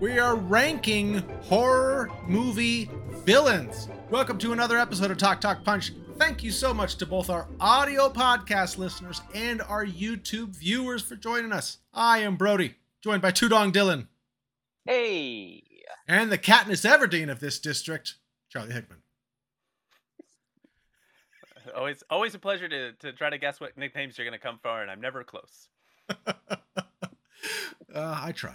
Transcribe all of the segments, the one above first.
We are ranking horror movie villains. Welcome to another episode of Talk Talk Punch. Thank you so much to both our audio podcast listeners and our YouTube viewers for joining us. I am Brody, joined by Tudong Dylan. Hey. And the Katniss Everdeen of this district, Charlie Hickman. Always, always a pleasure to, to try to guess what nicknames you're going to come for, and I'm never close. uh, I try.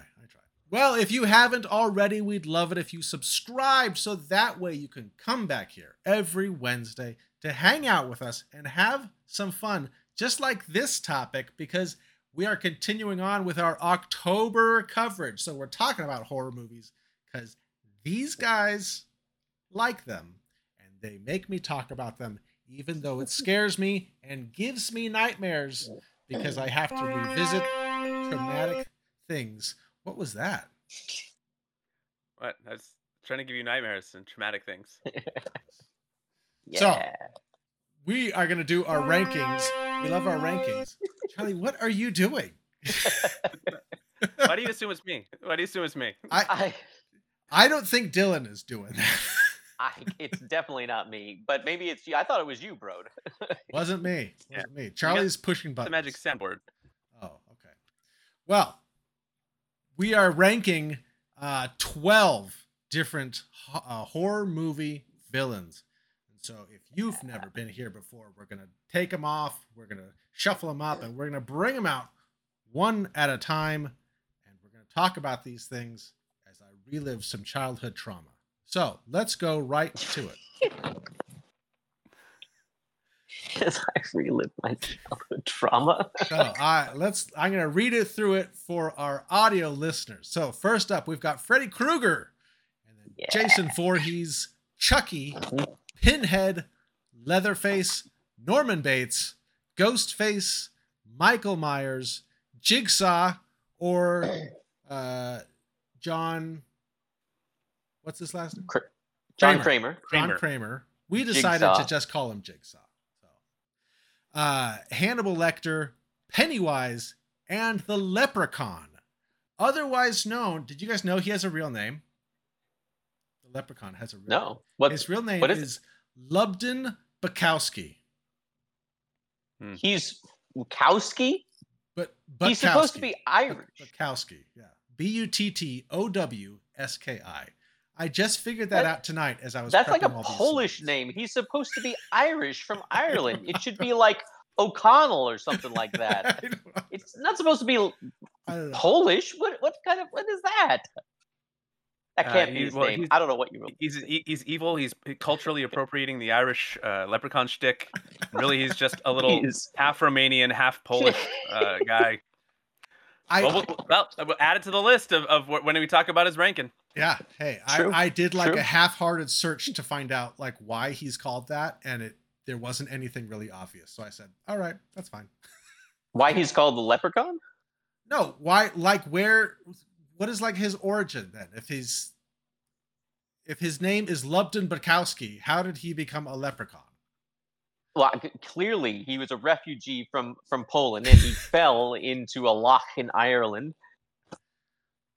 Well, if you haven't already, we'd love it if you subscribed so that way you can come back here every Wednesday to hang out with us and have some fun, just like this topic, because we are continuing on with our October coverage. So we're talking about horror movies because these guys like them and they make me talk about them, even though it scares me and gives me nightmares because I have to revisit traumatic things. What was that? What? I was trying to give you nightmares and traumatic things. yeah. So, we are going to do our rankings. We love our rankings. Charlie, what are you doing? Why do you assume it's me? Why do you assume it's me? I I, I don't think Dylan is doing that. I, it's definitely not me, but maybe it's you. I thought it was you, bro. Wasn't me. Yeah. Wasn't me. Charlie's pushing The magic soundboard. Oh, okay. Well, we are ranking uh, 12 different uh, horror movie villains. And so if you've never been here before, we're going to take them off, we're going to shuffle them up, and we're going to bring them out one at a time. And we're going to talk about these things as I relive some childhood trauma. So let's go right to it. As I relive my childhood trauma. So I let's I'm gonna read it through it for our audio listeners. So first up, we've got Freddy Krueger, and then Yeah. Jason Voorhees, Chucky, Pinhead, Leatherface, Norman Bates, Ghostface, Michael Myers, Jigsaw, or uh, John. What's his last name? John Kramer. Kramer. John Kramer. We decided Jigsaw. to just call him Jigsaw. So, uh, Hannibal Lecter, Pennywise, and the Leprechaun, otherwise known. Did you guys know he has a real name? The Leprechaun has a real. Name. No. What? His real name what is is Lubden Bukowski. He's Wachowski. But He's supposed to be Irish. Bukowski, yeah. B U T T O W S K I. I just figured that That- out tonight as I was. That's like a all Polish slides. name. He's supposed to be Irish from Ireland. It should be like O'Connell or something like that. I don't know. It's not supposed to be I don't know. Polish. What? What kind of? What is that? That Uh, can't be his well, name. I don't know what you wrote. He's he- he's evil. He's culturally appropriating the Irish uh, leprechaun shtick. Really, he's just a little half Romanian, half Polish uh, guy. I, well, we'll, well, we'll add it to the list of, of when we talk about his ranking. Yeah. Hey, True, I, I did like true. a half-hearted search to find out like why he's called that, and it there wasn't anything really obvious. So I said, "All right, that's fine." Why he's called the Leprechaun? No, why? Like where? What is like his origin then? If he's if his name is Lubden Bukowski, how did he become a leprechaun? Well, clearly he was a refugee from from Poland, and he fell into a loch in Ireland.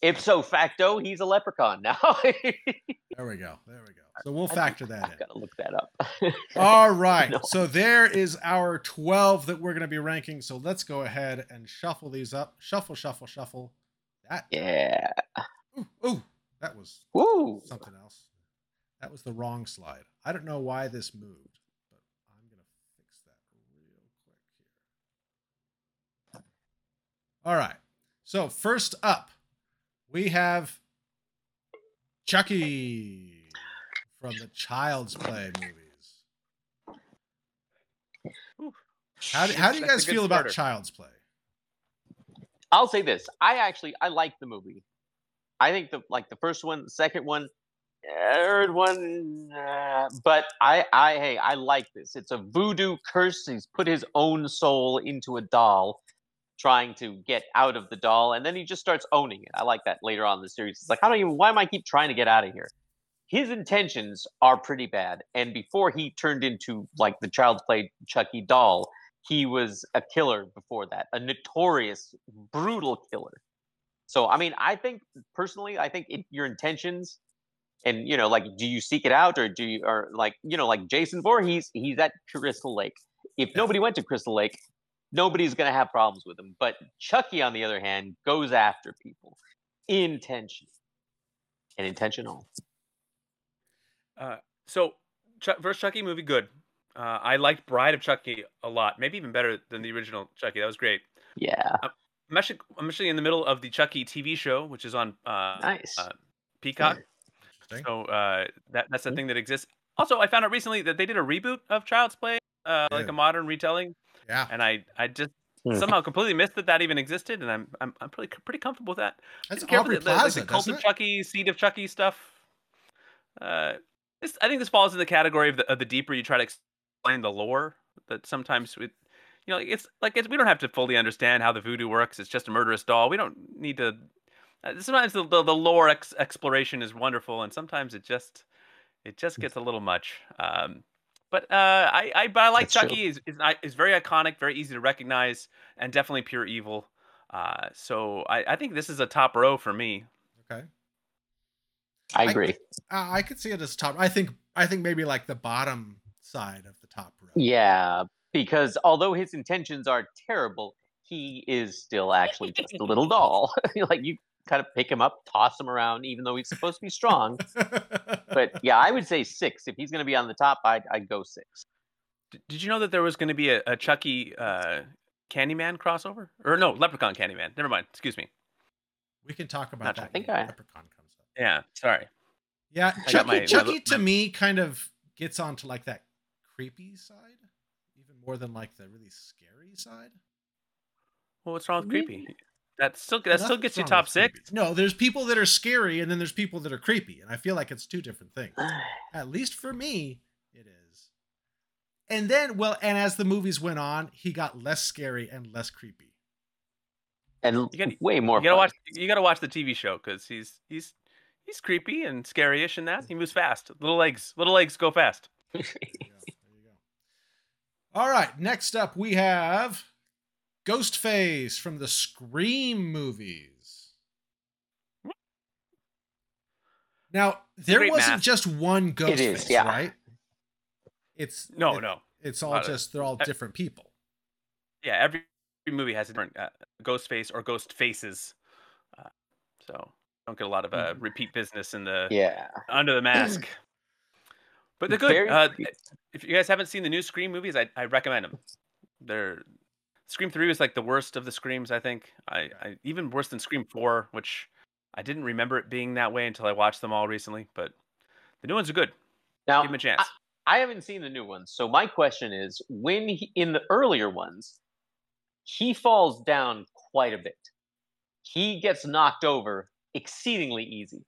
Ipso facto, he's a leprechaun now. There we go. There we go. So we'll factor that I've in. got to look that up. All right. No. So there is our 12 that we're going to be ranking. So let's go ahead and shuffle these up. Shuffle, shuffle, shuffle. That. yeah. Ooh, ooh, that was Woo. something else. That was the wrong slide. I don't know why this moved, but I'm going to fix that real quick here. All right. So first up, we have Chucky from the Child's Play movies. How do, how do you That's guys feel about. Child's Play? I'll say this: I actually I like the movie. I think the like the first one, the second one, third one, uh, but I I hey I like this. It's a voodoo curse. He's put his own soul into a doll, trying to get out of the doll, and then he just starts owning it. I like that later on in the series. It's like I don't even why am I keep trying to get out of here. His intentions are pretty bad, and before he turned into like the child's play Chucky doll, he was a killer before that, a notorious, brutal killer. So I mean, I think personally, I think your intentions, and you know, like, do you seek it out or do you, or like, you know, like Jason Voorhees, he's at Crystal Lake. If nobody went to Crystal Lake, nobody's gonna have problems with him. But Chucky, on the other hand, goes after people, intention and intentional. Uh, so, Ch- first Chucky movie, good. Uh, I liked Bride of Chucky a lot, maybe even better than the original Chucky. That was great. Yeah, I'm actually, I'm actually in the middle of the Chucky TV show, which is on uh, nice. uh, Peacock. So uh, that that's the thing that exists. Also, I found out recently that they did a reboot of Child's Play, uh, like a modern retelling, Yeah, and I I just Hmm. somehow completely missed that that even existed, and I'm I'm I'm pretty pretty comfortable with that. that's Be careful Aubrey that the, like, the cult of it? Chucky, seed of Chucky stuff. Uh, this, I think this falls in the category of the, of the deeper you try to explain the lore. That sometimes we, you know, it's like it's, we don't have to fully understand how the voodoo works. It's just a murderous doll. We don't need to. Uh, sometimes the, the, the lore ex- exploration is wonderful, and sometimes it just it just gets a little much. Um, but uh, I, I but I like That's. Chucky. is is is very iconic, very easy to recognize, and definitely pure evil. Uh, so I, I think this is a top row for me. Okay, I I- agree. uh, I could see it as top. I think I think maybe like the bottom side of the top row. Yeah, because although his intentions are terrible, he is still actually just a little doll. like you kind of pick him up, toss him around, even though he's supposed to be strong. But yeah, I would say six. If he's going to be on the top, I'd, I'd go six. Did you know that there was going to be a, a Chucky uh, Candyman crossover? Or no, Leprechaun Candyman. Never mind. Excuse me. we can talk about Not- that. I think I- Leprechaun comes up. Yeah, sorry. Yeah, I got Chucky, my- my Chucky li- to my- me kind of gets onto like that creepy side, even more than like the really scary side. Well, what's wrong with creepy? That still that still gets you top six. creepy. No, there's people that are scary, and then there's people that are creepy, and I feel like it's two different things. At least for me, it is. And then, well, and as the movies went on, he got less scary and less creepy. and You gotta- way more You gotta fun. watch. You gotta watch the TV show because he's he's he's creepy and scary-ish in that. He moves fast. Little legs. Little legs go fast. There you go. There you go. All right, next up we have Ghostface from the Scream movies. Now, there great wasn't mask. just one Ghostface, is, yeah. right? It's No, it- no. It's all just they're all different people. Yeah, every, every movie has a different uh, ghost face or ghost faces. Uh, so don't get a lot of uh, Mhm. repeat business in the yeah. under the mask. But they're good. Uh, if you guys haven't seen the new Scream movies, I, I recommend them. They're Scream Three was like the worst of the Screams. I think. I, I even worse than Scream Four, which I didn't remember it being that way until I watched them all recently. But the new ones are good. Now, Give them a chance. I haven't seen the new ones. So my question is, when he, in the earlier ones, he falls down quite a bit. He gets knocked over exceedingly easy.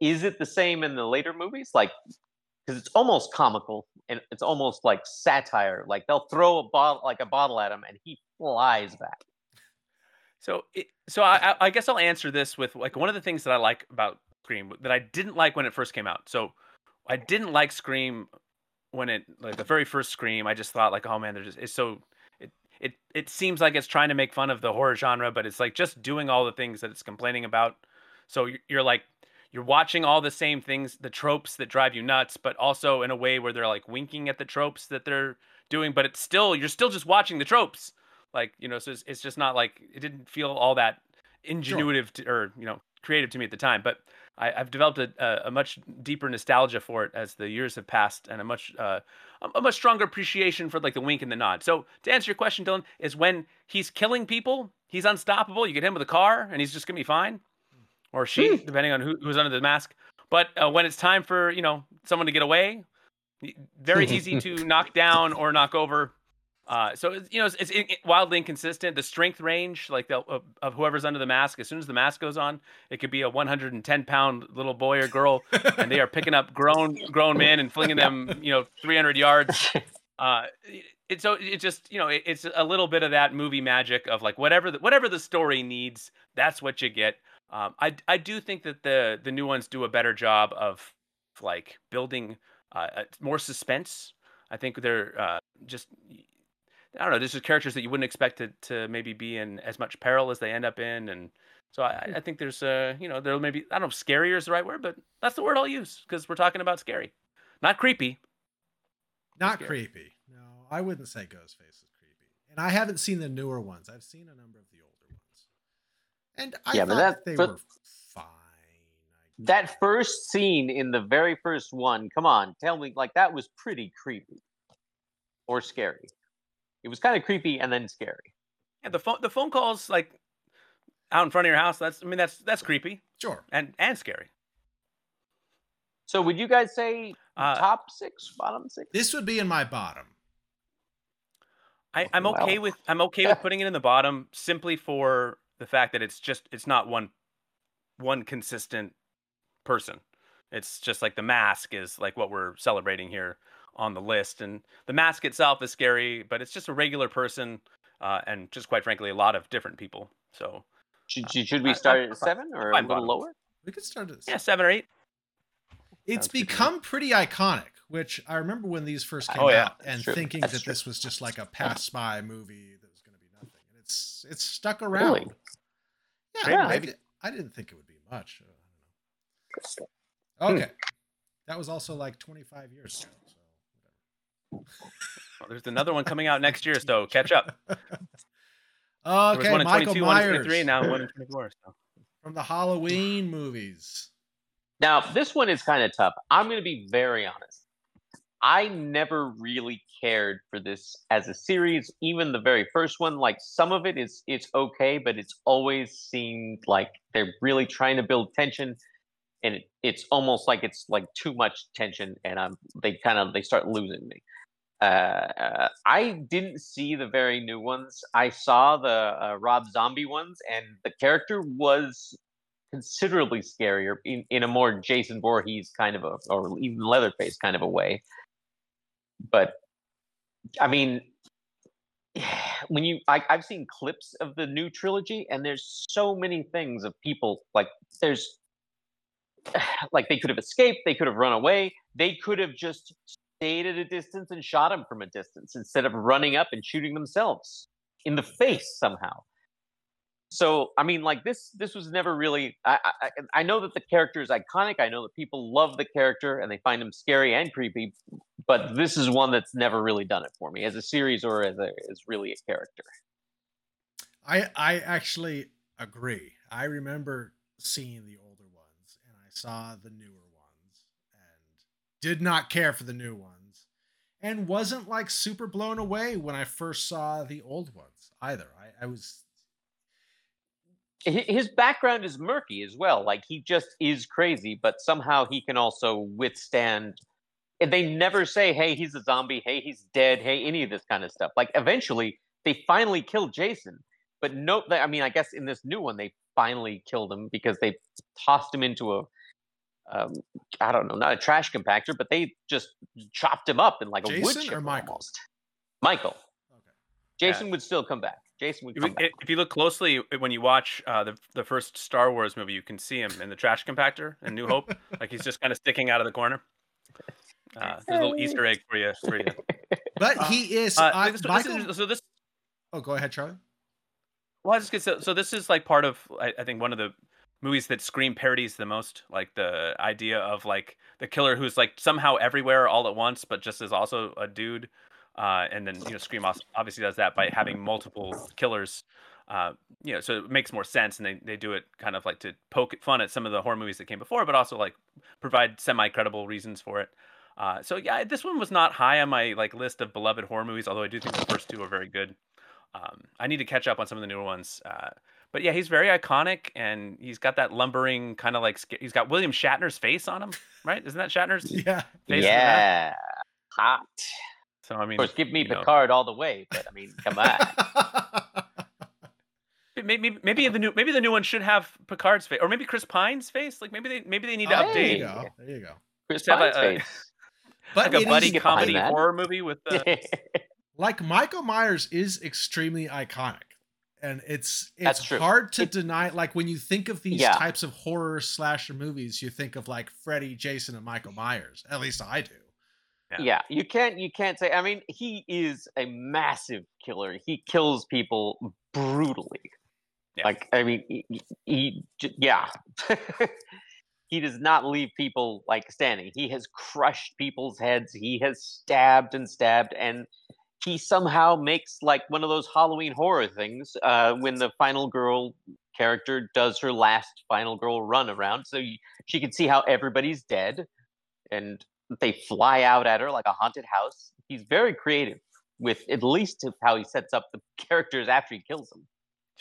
Is it the same in the later movies? Like, because it's almost comical and it's almost like satire. Like they'll throw a bottle, like a bottle at him, and he flies back. So, it, so I, I- guess I'll answer this with like one of the things that I like about Scream that I didn't like when it first came out. So, I didn't like Scream when it like the very first Scream. I just thought like, oh man, there's it's so it it it seems like it's trying to make fun of the horror genre, but it's like just doing all the things that it's complaining about. So you're like you're watching all the same things, the tropes that drive you nuts, but also in a way where they're like winking at the tropes that they're doing, but it's still you're still just watching the tropes. Like you know so it's, it's just not like it didn't feel all that ingenuitive to, or you know creative to me at the time but I, i've developed a, a, much deeper nostalgia for it as the years have passed and a much uh, a much stronger appreciation for like the wink and the nod. So to answer your question dylan is when he's killing people he's unstoppable you get him with a car and he's just gonna be fine or she depending on who, who's under the mask but uh, when it's time for you know someone to get away very easy to knock down or knock over uh, so it's, you know it's, it's wildly inconsistent. The strength range, like the, of, of whoever's under the mask, as soon as the mask goes on, it could be a 110 pound little boy or girl, and they are picking up grown grown men and flinging them, you know, 300 yards. Uh, it so it just you know it, it's a little bit of that movie magic of like whatever the, whatever the story needs, that's what you get. Um, I I do think that the the new ones do a better job of like building uh, uh, more suspense. I think they're uh, just I don't know. This is characters that you wouldn't expect to, to maybe be in as much peril as they end up in, and So I, I think there's uh you know there may be I don't know if scarier is the right word, but that's the word I'll use because we're talking about scary, not creepy. Not creepy. No, I wouldn't say Ghostface is creepy. And I haven't seen the newer ones. I've seen a number of the. And I Yeah, but that- they but- were fine. That first scene in the very first one, come on, tell me, like that was pretty creepy or scary. It was kind of creepy and then scary. Yeah, the phone the phone calls like out in front of your house. That's I mean that's that's creepy Sure. and and scary. So, would you guys say Uh, top six, bottom six? This would be in my bottom. I, I'm okay Well. with I'm okay with putting it in the bottom simply for the fact that it's just it's not one one consistent person. It's just like the mask is like what we're celebrating here on the list, and the mask itself is scary, but it's just a regular person, uh, and just quite frankly, a lot of different people. So Should, should- should we start I'm at seven or a little bottom. lower? We could start at yeah, seven or eight. It's Sounds good to me. become pretty iconic, which I remember when these first came Oh, yeah, out and that's true. thinking That's that true. this was just like a pass by movie that was going to be nothing. And it's it's stuck around. Really? Yeah, Yeah. I, I didn't think it would be much. I Hmm. don't know. Okay. That was also like 25 years ago. So Well, there's another one coming out next year, so catch up. whatever. There was Okay, one in Michael 22, one in 23, now one in 24. So. from the Halloween movies. Now, this one is kind of tough. I'm going to be very honest. I never really cared for this as a series, even the very first one. Like some of it is it's okay, but it's always seemed like they're really trying to build tension, and it, it's almost like it's like too much tension, and I'm they kind of they start losing me. Uh, uh, I didn't see the very new ones. I saw the uh, Rob Zombie ones, and the character was considerably scarier in, in a more Jason Voorhees kind of a, or even Leatherface kind of a way. But I mean, when you, I, I've seen clips of the new trilogy, and there's so many things of people like there's, like they could have escaped, they could have run away, they could have just stayed at a distance and shot him from a distance instead of running up and shooting themselves in the face somehow. So i mean like this this was never really I, I i know that the character is iconic i know that people love the character and they find him scary and creepy but this is one that's never really done it for me as a series or as a as really a character I I actually agree. I remember seeing the older ones and I saw the newer ones and did not care for the new ones and wasn't like super blown away when I first saw the old ones either. I, I was his background is murky as well like he just is crazy but somehow he can also withstand and they never say hey he's a zombie. Hey he's dead. Hey any of this kind of stuff. Like eventually they finally kill jason but no they- i mean i guess in this new one they finally killed him because they tossed him into a um, i don't know not a trash compactor but they just chopped him up in like a wood Jason or chipper Michael? almost. Michael. Okay. jason would still come back. Jason would If, come you- back. if you look closely when you watch uh, the the first Star Wars movie, you can see him in the trash compactor in New Hope, like he's just kind of sticking out of the corner. Uh, there's a little Easter egg for you. For you. But Uh, he is Uh, I, this- this Michael. is- so this oh, go ahead, Charlie. Well, I just gonna say, so this is like part of I, I think one of the movies that Scream parodies the most, like the idea of like the killer who's like somehow everywhere all at once, but just is also a dude. Uh, and then you know Scream obviously does that by having multiple killers. Uh, you know, so it makes more sense, and they, they do it kind of like to poke fun at some of the horror movies that came before, but also like provide semi credible reasons for it. Uh, so yeah, this one was not high on my like list of beloved horror movies, although I do think the first two are very good. Um, I need to catch up on some of the newer ones. Uh, but yeah, he's very iconic, and he's got that lumbering kind of like sca- he's got William Shatner's face on him, right? Isn't that Shatner's Yeah. face? in the mask? yeah hot So I mean, Of course, give me you know, Picard all the way, but I mean, come on. maybe maybe the new maybe the new one should have Picard's face, or maybe Chris Pine's face. Like maybe they maybe they need to Oh, there you update go. There you go. Chris Pine's a- face. But like a buddy is- comedy horror movie with uh, like Michael Myers is extremely iconic. And it's it's hard to It- deny. Like when you think of these Yeah. types of horror slasher movies, you think of like Freddy, Jason, and Michael Myers. At least I do. Yeah. yeah, you can't you can't say. I mean, he is a massive killer. He kills people brutally. Yeah. Like, I mean, he, he- he yeah. he does not leave people like standing. He has crushed people's heads. He has stabbed and stabbed, and he somehow makes like one of those Halloween horror things uh, when the final girl character does her last final girl run around, so you, she can see how everybody's dead, and they fly out at her like a haunted house. He's very creative with at least how he sets up the characters after he kills them.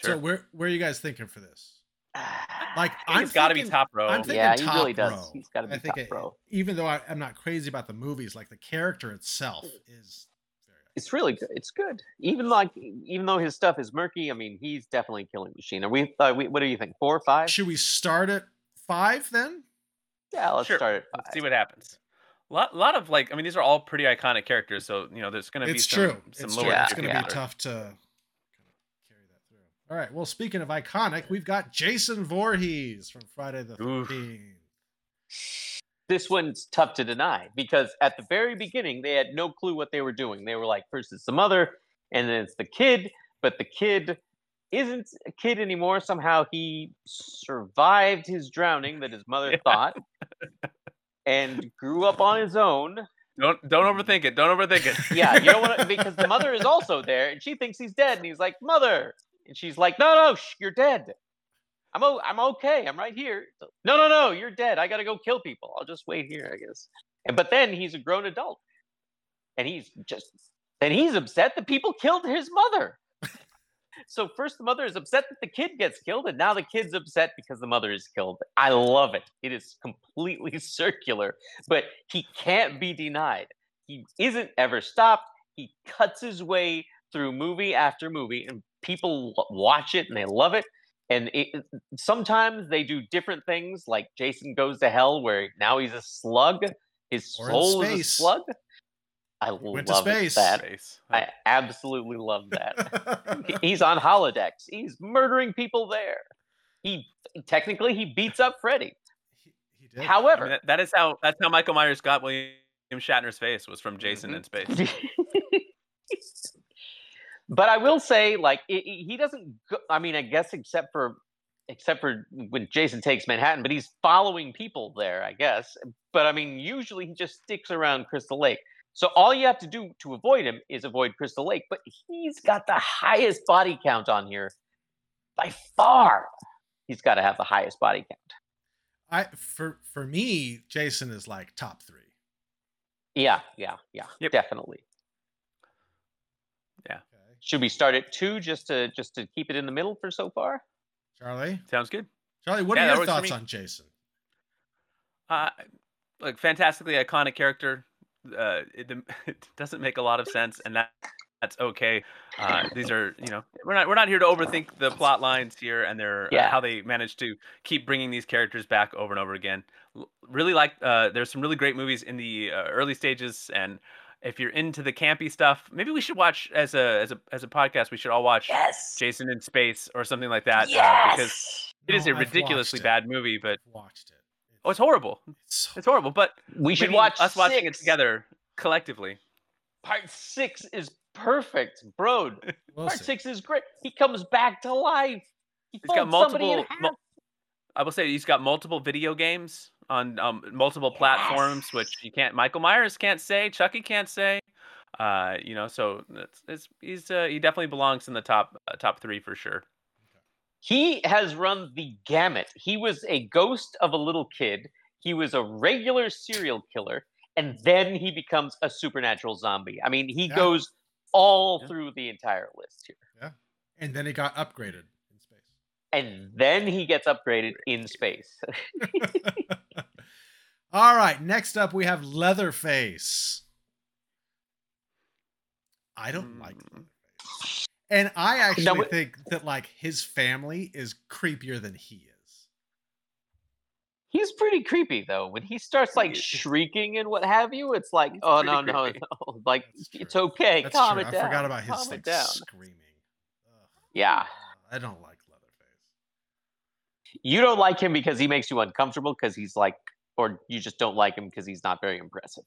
Sure. So where where are you guys thinking for this? Like I think I'm it's got to be thinking- top row. I'm thinking Yeah, he top really does. row. He's gotta I be think top it- row. Even though I, I'm not crazy about the movies, like the character itself is. It's really good. It's good. Even like even though his stuff is murky, I mean, he's definitely killing machine. Are we? Uh, we what do you think? Four or five? Should we start at five then? Yeah, let's Sure. start at Let's see what happens. A lot, lot of like, I mean, these are all pretty iconic characters, so you know, there's going to be It's some, true. some It's lower. true. It's going to yeah. be tough to kind of carry that through. All right. Well, speaking of iconic, we've got Jason Voorhees from Friday the Oof. Thirteenth. This one's tough to deny because at the very beginning they had no clue what they were doing. They were like, first it's the mother, and then it's the kid, but the kid isn't a kid anymore. Somehow he survived his drowning that his mother thought, and grew up on his own. Don't don't overthink it. Don't overthink it. Yeah, you don't want to because the mother is also there, and she thinks he's dead, and he's like, "Mother," and she's like, "No, no, shh, you're dead. I'm o- I'm okay. I'm right here. No, no, no, you're dead. I gotta go kill people. I'll just wait here, I guess." And but then he's a grown adult, and he's just and he's upset that people killed his mother. so first the mother is upset that the kid gets killed, and now the kid's upset because the mother is killed. I love it. It is completely circular, but he can't be denied. He isn't ever stopped. He cuts his way through movie after movie, and people watch it and they love it. And it, it- sometimes they do different things, like Jason Goes to Hell, where now he's a slug. His Or in soul is a slug. I Went love it, space. that. Space. I absolutely love that. He's on holodecks. He's murdering people there. He technically he beats up Freddy. he, he did. I However, mean, that, that is how that's how Michael Myers got William Shatner's face was from Jason Mhm. in space. but I will say, like, i i- he doesn't. Go, I mean, I guess except for except for when Jason takes Manhattan, but he's following people there, I guess. But I mean, usually he just sticks around Crystal Lake. So all you have to do to avoid him is avoid Crystal Lake. But he's got the highest body count on here by far. He's got to have the highest body count. I for for me, Jason is like top three. Yeah, yeah, yeah, Yep. definitely. Okay. Should we start at two just to just to keep it in the middle for so far? Charlie, Sounds good. Charlie, what Yeah, are your thoughts on Jason? Uh, like fantastically iconic character. Uh, it, it doesn't make a lot of sense, and that that's okay. Uh, these are you know we're not we're not here to overthink the plot lines here and their uh, how they manage to keep bringing these characters back over and over again. L- Really like uh, there's some really great movies in the uh, early stages, and if you're into the campy stuff, maybe we should watch as a as a as a podcast. We should all watch Yes. Jason in Space or something like that uh, because Yes. it is No, a I've ridiculously bad movie. But I've watched it. oh, it's horrible. It's so It's horrible. But we should watch us watching it together collectively. Part six is perfect, bro. we'll Part see. six is great. He comes back to life. He He's got folds in multiple. half. mul- I will say he's got multiple video games on um, multiple platforms, which you can't. Michael Myers can't say. Chucky can't say. Uh, you know, so it's, it's he's uh, he definitely belongs in the top uh, top three for sure. He has run the gamut. He was a ghost of a little kid. He was a regular serial killer, and then he becomes a supernatural zombie. I mean, he Yeah. goes all Yeah. through the entire list here. Yeah, and then he got upgraded in space. And then he gets upgraded in space. All right, next up we have Leatherface. I don't like Mm. Leatherface. And I actually wh- think that like his family is creepier than he is. He's pretty creepy though. When he starts like shrieking and what have you, it's like, He's oh no, no, creepy. no. Like it's okay. That's calm true. it I down. forgot about his like down. screaming. Ugh. Yeah. I don't like Leatherface. You don't like him because he makes you uncomfortable because he's like, or you just don't like him because he's not very impressive.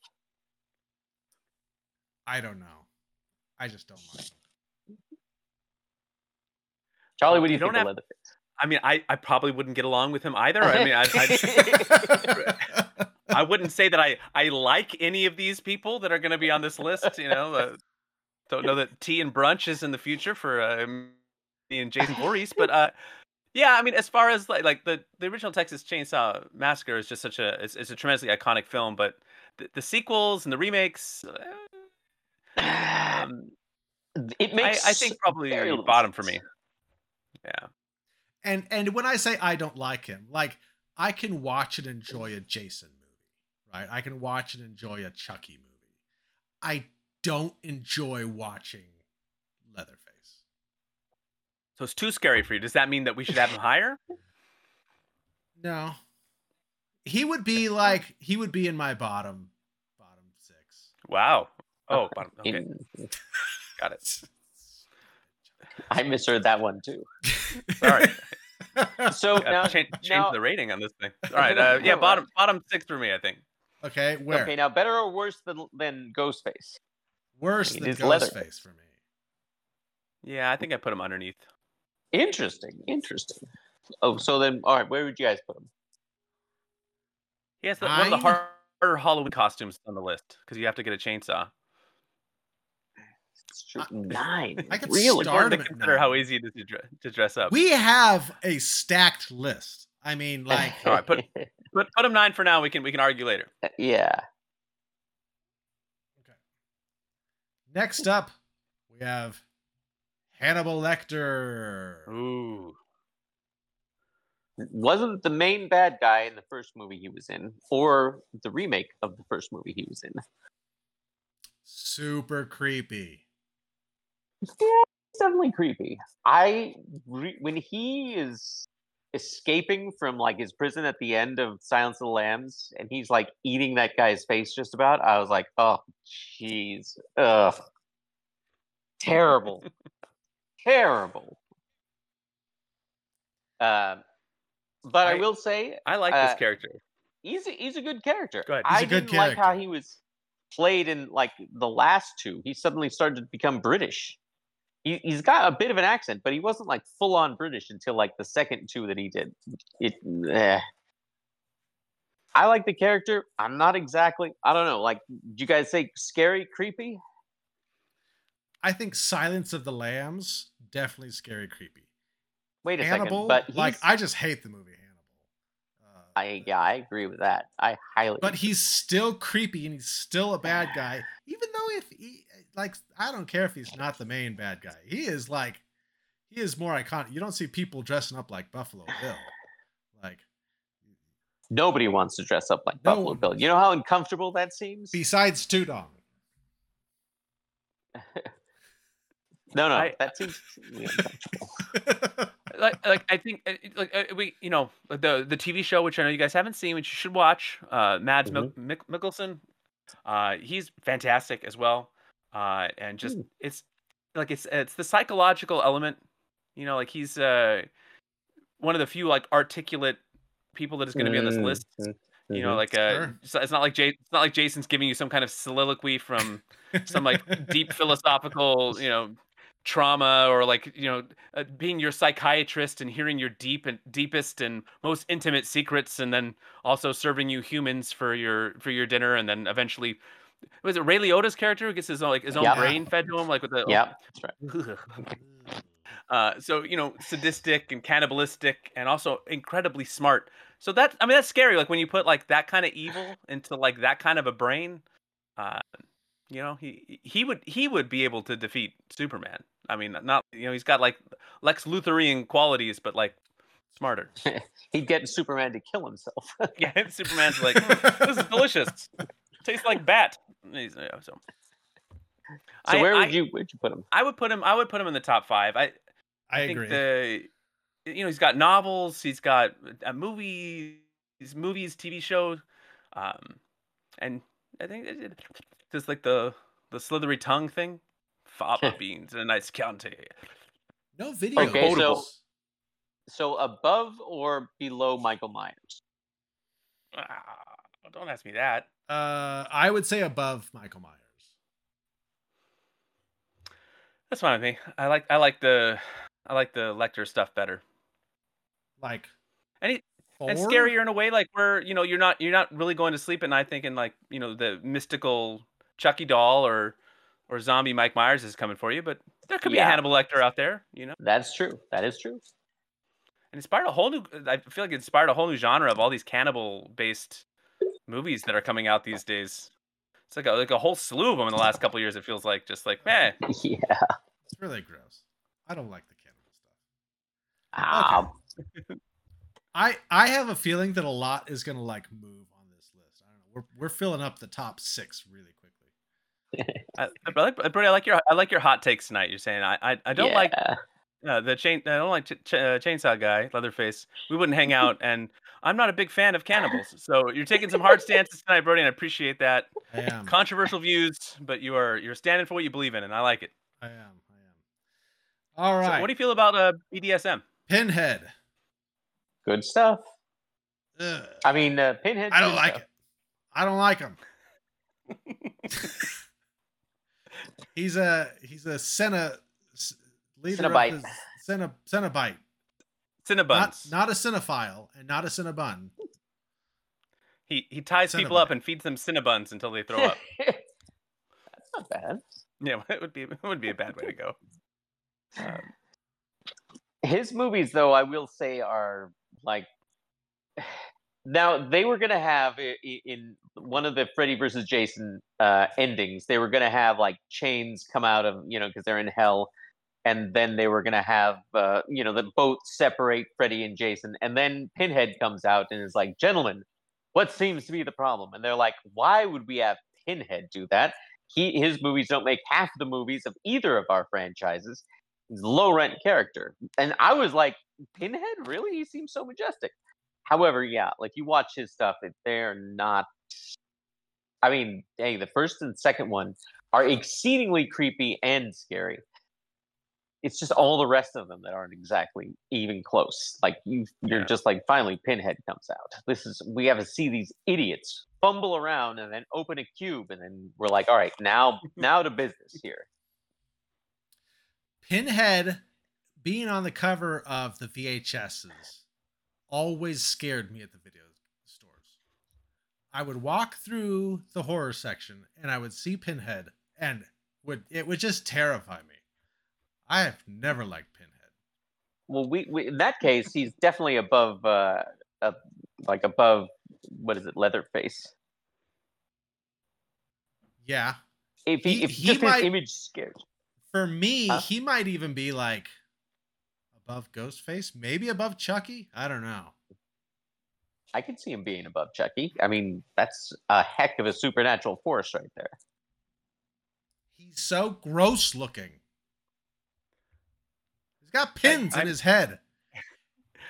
I don't know. I just don't like him. Charlie, what do You you, don't think have- of Leatherface? I mean, I, I probably wouldn't get along with him either. I mean, I, I, I wouldn't say that I, I like any of these people that are going to be on this list. You know, uh, don't know that tea and brunch is in the future for uh, me and Jason Voorhees, but uh, yeah, I mean, as far as like like the, the original Texas Chainsaw Massacre is just such a it's, it's a tremendously iconic film, but the, the sequels and the remakes, uh, um, it makes I think probably very little bottom for me. Yeah. and and when I say I don't like him, like I can watch and enjoy a Jason movie, right? I can watch and enjoy a Chucky movie. I don't enjoy watching Leatherface. So it's too scary for you. Does that mean that we should have him higher? No. He would be like he would be in my bottom bottom six. Wow. Oh, bottom. Okay, In- got it. I misheard that one too. Sorry. So now, change, change now- the rating on this thing. All right. Uh, yeah, bottom bottom six for me, I think. okay, where? okay, now better or worse than than Ghostface? Worse It than is Leatherface. Ghostface for me. Yeah, I think I put him underneath. Interesting, interesting. Oh, so then, all right, where would you guys put him? He has the, one of the harder Halloween costumes on the list because you have to get a chainsaw. It's. I- Nine. I could really? start- to him at consider how easy it is to, dre- to dress up. We have a stacked list. I mean, like All right, put- Put, put him nine for now. We can we can argue later. Uh, yeah. Okay. Next up, we have Hannibal Lecter. Ooh. Wasn't the main bad guy in the first movie he was in, or the remake of the first movie he was in? Super creepy. It's definitely creepy. I re- when he is escaping from like his prison at the end of Silence of the Lambs, and he's like eating that guy's face just about. I was like, oh, jeez, ugh, terrible, terrible. Um, but I, I- will say I like Uh, this character. he's a, he's a good character. Go ahead. He's I a good didn't like how he was played in like the last two. He suddenly started to become British. He, he's got a bit of an accent, but he wasn't like full on British until like the second two that he did. It. eh. I like the character. I'm not exactly. I don't know. Like, do you guys say scary, creepy? I think Silence of the Lambs definitely scary, creepy. Wait a Hannibal, second, but he's, like I just hate the movie Hannibal. Uh, I yeah, I agree with that. I highly. but he's still creepy and he's still a bad guy, even though if he like I don't care if he's not the main bad guy. He is like he is more iconic. You don't see people dressing up like Buffalo Bill. Like Nobody wants to dress up like No Buffalo Bill. You know how uncomfortable that seems. besides Tudong. No, no, I- that seems really like like I think uh, like uh, we you know the the TV show which I know you guys haven't seen which you should watch uh Mads Mik- Mik- Mikkelsen uh he's fantastic as well uh and just Hmm. it's like it's it's the psychological element you know like he's uh one of the few like articulate people that is going to be on this Mm, list mm, you know mhm. like uh Sure. it's, it's not like Jay, it's not like Jason's giving you some kind of soliloquy from some like deep philosophical you know trauma or like you know uh, being your psychiatrist and hearing your deep and deepest and most intimate secrets and then also serving you humans for your for your dinner and then eventually was it Ray Liotta's character who gets his own like his own Yep. brain fed to him like with the yeah, that's right. uh, so you know, sadistic and cannibalistic, and also incredibly smart. So that I mean, that's scary. Like when you put like that kind of evil into like that kind of a brain, uh, you know, he he would he would be able to defeat Superman. I mean, not you know, he's got like Lex Luthorian qualities, but like smarter. He'd get Superman to kill himself. yeah, and Superman's like, "Mm, this is delicious. Tastes like bat. He's- yeah, so. so I- where would I- you where'd you put him? I would put him. I would put him in the top five. I I, I think agree. the you know he's got novels, he's got a movie, these movies, TV shows, um, and I think it- it- just like the the slithery tongue thing, fava beans and a nice Chianti. no video. Okay, so- So above or below Michael Myers? Ah, don't ask me that. uh, I would say above Michael Myers. That's fine with me. I like I like the I like the Lecter stuff better. Like Any and scarier in a way, like where you know you're not you're not really going to sleep at night thinking like you know the mystical Chucky doll or or zombie Mike Myers is coming for you, but there could be a Yeah. Hannibal Lecter out there, you know. That's true. That is true. and inspired a whole new i feel like it inspired a whole new genre of all these cannibal based movies that are coming out these days it's like a, like a whole slew of them in the last couple of years it feels like just like man Yeah. It's really gross. I don't like the cannibal stuff. Ah, I I have a feeling that a lot is gonna like move on this list. I don't know. We're we're filling up the top six really quickly. I, I like Brody, I like your I like your hot takes tonight. You're saying I I, I don't like uh, the chain I don't like ch- ch- uh, chainsaw guy Leatherface. We wouldn't hang out, and I'm not a big fan of cannibals. So you're taking some hard stances tonight, Brody, and I appreciate that. I am. Controversial views, but you are you're standing for what you believe in, and I like it. I am. I am. All right. So what do you feel about uh, BDSM? Pinhead. Good stuff. Ugh. I mean, uh, Pinhead. I don't like stuff. it. I don't like him. he's a he's a Cena s- leader Cenobite. of the Cena, Cenobite. Not, Cinnabuns. not a cinephile and not a Cinnabun. He he ties people up and feeds them Cinnabuns until they throw up. That's not bad. yeah, it would be it would be a bad way to go. Um, His movies, though, I will say, are like. Now they were gonna have in one of the Freddy versus Jason uh, endings. They were gonna have like chains come out of you know because they're in hell, and then they were gonna have uh, you know the boat separate Freddy and Jason, and then Pinhead comes out and is like, "Gentlemen, what seems to be the problem?" And they're like, "Why would we have Pinhead do that? He his movies don't make half the movies of either of our franchises. He's low rent character." And I was like, "Pinhead, really? He seems so majestic." However, yeah, like you watch his stuff, it, they're not. I mean, hey, the first and second one are exceedingly creepy and scary. It's just all the rest of them that aren't exactly even close. Like you, you're Yeah. just like, finally, Pinhead comes out. This is we have to see these idiots fumble around and then open a cube, and then we're like, all right, now, now to business here. Pinhead being on the cover of the VHSs always scared me at the video stores. I would walk through the horror section and I would see Pinhead and would it would just terrify me. I have never liked Pinhead. Well, we, we in that case, he's definitely above, uh, uh, like above, what is it, Leatherface. Yeah. If he, He- if he just might- his image scares. For me, Huh? he might even be like above Ghostface, maybe above Chucky. I don't know. I could see him being above Chucky. I mean, that's a heck of a supernatural force right there. He's so gross looking. He's got pins I- in his head.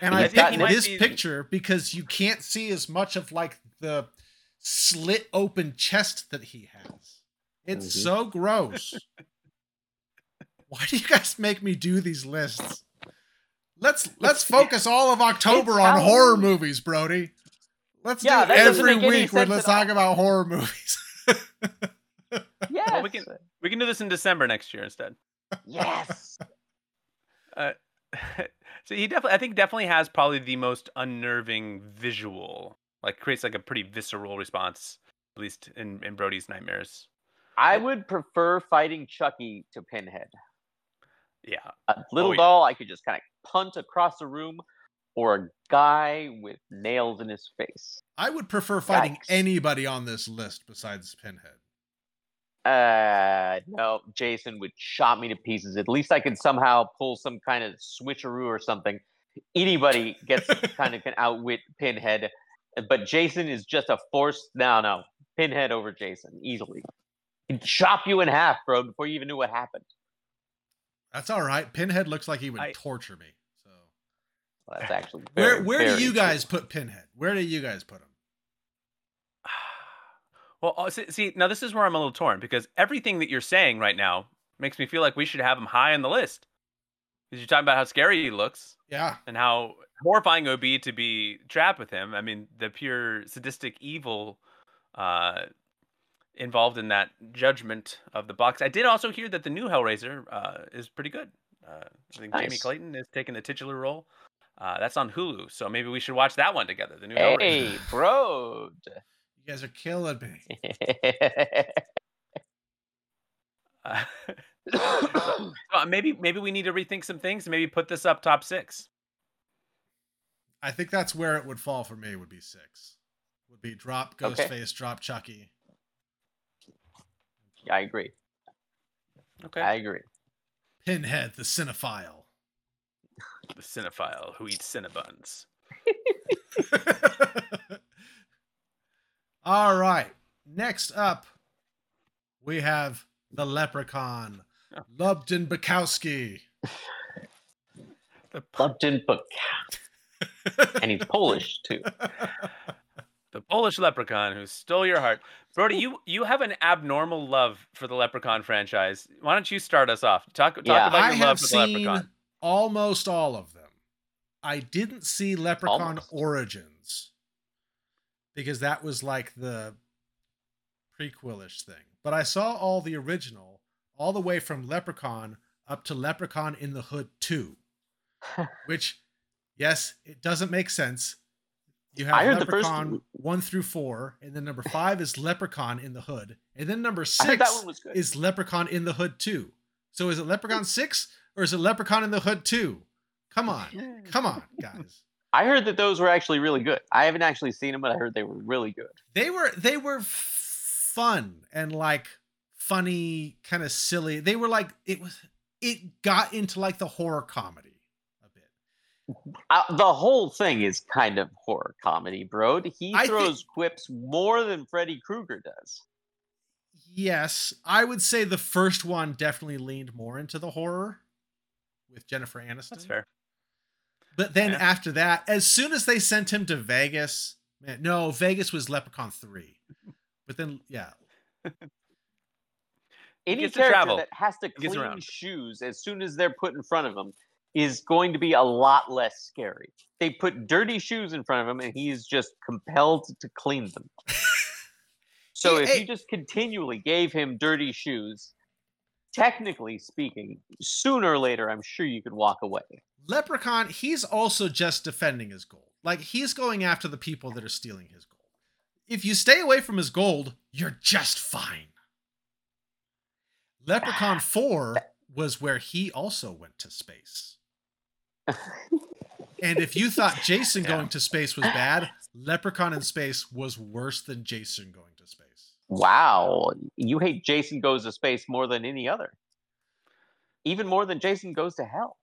And I got- picked this be- picture because you can't see as much of like the slit open chest that he has. It's Mhm. so gross. Why do you guys make me do these lists? Let's let's focus all of October on Halloween. horror movies, Brody. Let's Yeah, do every week where sense let's at all. talk about horror movies. Yes. Well, we can we can do this in December next year instead. Yes. Uh, so he definitely, I think, definitely has probably the most unnerving visual. Like creates like a pretty visceral response, at least in in Brody's nightmares. I would prefer fighting Chucky to Pinhead. Yeah, A little Oh, yeah. doll I could just kind of punt across the room, or a guy with nails in his face. I would prefer fighting Yikes. anybody on this list besides Pinhead. Uh, no, Jason would chop me to pieces. At least I could somehow pull some kind of switcheroo or something. Anybody gets kind of can outwit Pinhead, but Jason is just a force. No, no, Pinhead over Jason easily. He'd chop you in half, bro, before you even knew what happened. That's all right. Pinhead looks like he would I- torture me. So Well, that's actually where very, where do very you true. guys put Pinhead? Where do you guys put him? Well, uh, see, see, now this is where I'm a little torn because everything that you're saying right now makes me feel like we should have him high on the list. Because you're talking about how scary he looks Yeah, and how horrifying it would be to be trapped with him. I mean, the pure sadistic evil uh, involved in that judgment of the box. I did also hear that the new Hellraiser uh, is pretty good. Uh, I think Jamie Clayton is taking the titular role. Uh, that's on Hulu, so maybe we should watch that one together. The new Hey, Hellraiser. bro. You guys are killing me. Uh, uh, maybe maybe we need to rethink some things. Maybe put this up top six. I think that's where it would fall for me. Would be six. Would be drop Okay. Ghostface, drop Chucky. I agree. Okay. I agree. Pinhead, the cinephile. the cinephile who eats cinnabuns. All right. Next up, we have the Leprechaun, Oh. Lubden Bukowski. The, Lupton book. And he's Polish too. the Polish leprechaun who stole your heart. Brody, you you have an abnormal love for the Leprechaun franchise. Why don't you start us off? Talk talk Yeah. about I your have love for the seen Leprechaun. almost all of them. I didn't see Leprechaun Almost. Origins because that was like the prequelish thing. But I saw all the original, all the way from Leprechaun up to Leprechaun in the Hood 2, which, yes, it doesn't make sense. You have I heard the first- Leprechaun 1 through 4, and then number 5 is Leprechaun in the Hood, and then number 6 I heard that one was good. is Leprechaun in the Hood 2. So is it Leprechaun 6 or is it Leprechaun in the Hood 2? Come on. Come on, guys. I heard that those were actually really good. I haven't actually seen them, but I heard they were really good. They were they were fun and like funny, kind of silly. They were like it was it got into like the horror comedy. Uh, the whole thing is kind of horror comedy, bro. He I throws quips more than Freddy Krueger does. Yes, I would say the first one definitely leaned more into the horror with Jennifer Aniston. That's fair. But then Yeah. after that, as soon as they sent him to Vegas, man, no, Vegas was Leprechaun 3. But then yeah, Any character travel. that has to clean shoes as soon as they're put in front of him is going to be a lot less scary. They put dirty shoes in front of him, and he's just compelled to clean them. so if hey. you just continually gave him dirty shoes, technically speaking, sooner or later, I'm sure you could walk away. Leprechaun, he's also just defending his gold. Like he's going after the people that are stealing his gold. If you stay away from his gold, you're just fine. Leprechaun ah. 4 was where he also went to space. And if you thought Jason Yeah. going to space was bad, Leprechaun in space was worse than Jason going to space. Wow, you hate Jason Goes to Space more than any other. Even more than Jason Goes to Hell.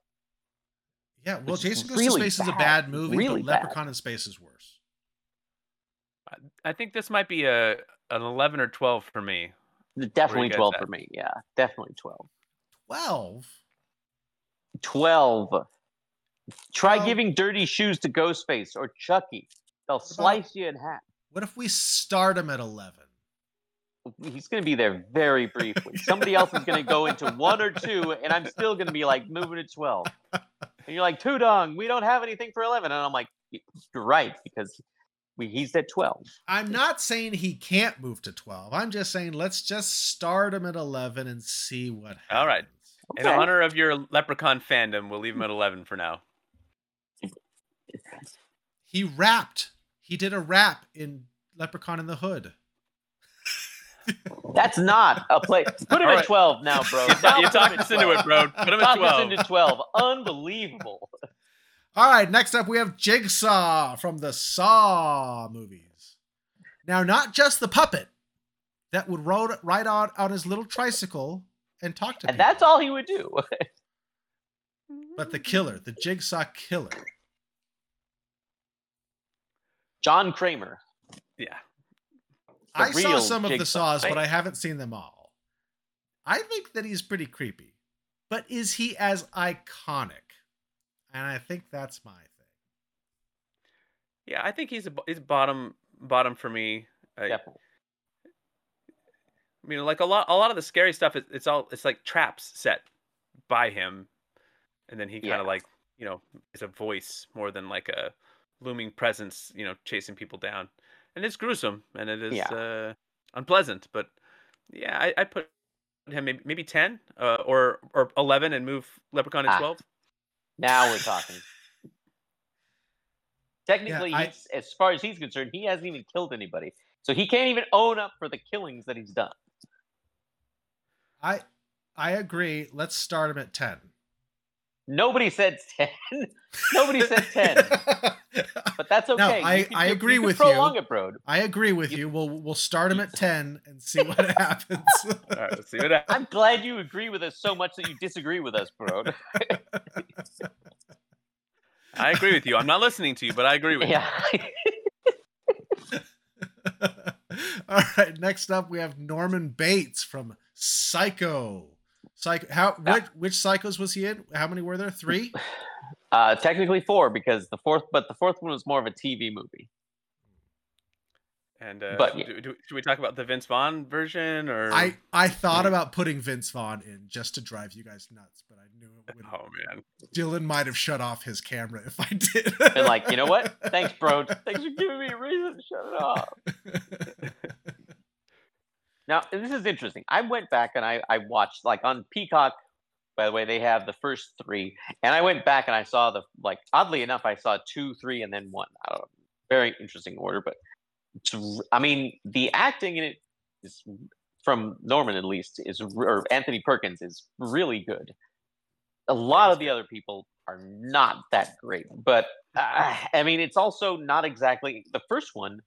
Yeah, well, Jason Goes really to Space is a bad, bad movie, really but bad. Leprechaun in Space is worse. I think this might be a an eleven or twelve for me. Definitely 12 at? for me. Yeah, definitely 12. 12? 12. Try Well- giving dirty shoes to Ghostface or Chucky. They'll slice you in half. What if we start him at 11? He's going to be there very briefly. Somebody else is going to go into one or two, and I'm still going to be like moving to 12. And you're like, Tudong, we don't have anything for 11. And I'm like, you're right, because we, he's at 12. I'm not saying he can't move to 12. I'm just saying let's just start him at 11 and see what happens. All right. In honor of your Leprechaun fandom, we'll leave him at eleven for now. He rapped. He did a rap in Leprechaun in the Hood. That's not a play. Put him All at right. 12 now, bro. You, Now you put him talked us into it, bro. Put him at twelve. into 12. Unbelievable. All right, next up we have Jigsaw from the Saw movies. Now, not just the puppet that would ride, ride out on his little tricycle and talk to And people, that's all he would do. but the killer, the Jigsaw killer. John Kramer. Yeah. The I saw real some of the Jigsaw. saws, but I haven't seen them all. I think that he's pretty creepy. But is he as iconic? And I think that's my thing. Yeah, I think he's a he's bottom bottom for me. I, Definitely. I mean, like a lot a lot of the scary stuff. It, it's all it's like traps set by him, and then he kind Yeah. of like you know is a voice more than like a looming presence. You know, chasing people down, and it's gruesome and it is Yeah. uh, unpleasant. But Yeah, I, I put him maybe, maybe ten uh, or or eleven and move Leprechaun to Ah. twelve. Now we're talking. Technically, I- he's, as far as he's concerned, he hasn't even killed anybody, so he can't even own up for the killings that he's done. I I agree. Let's start him at ten. Nobody said ten. Nobody said ten, but that's No, okay. I- You I agree you with you. prolong it, bro. I agree with you. We'll we'll start him at ten and see what happens. All right, let's see what happens. I'm glad you agree with us so much that you disagree with us, bro. I agree with you. I'm not listening to you, but I agree with yeah. All right. Next up, we have Norman Bates from Psycho. Psycho. How? Yeah. Which which psychos was he in? How many were there? Three. Uh, technically four because the fourth, but the fourth one was more of a TV movie. And uh, But, yeah. do, do, should we talk about the Vince Vaughn version or? I I thought about putting Vince Vaughn in just to drive you guys nuts, but I knew it would. Oh man, Dylan might have shut off his camera if I did. Been like, you know what? Thanks, bro. Thanks for giving me a reason to shut it off. Now, this is interesting. I went back and I, I watched like on Peacock. By the way, they have the first three, and I went back and I saw the like. Oddly enough, I saw two, three, and then one. I don't know, very interesting order, but I mean, the acting in it is from Norman at least is or Anthony Perkins is really good. A lot of the other people are not that great, but uh, I mean, it's also not exactly the first one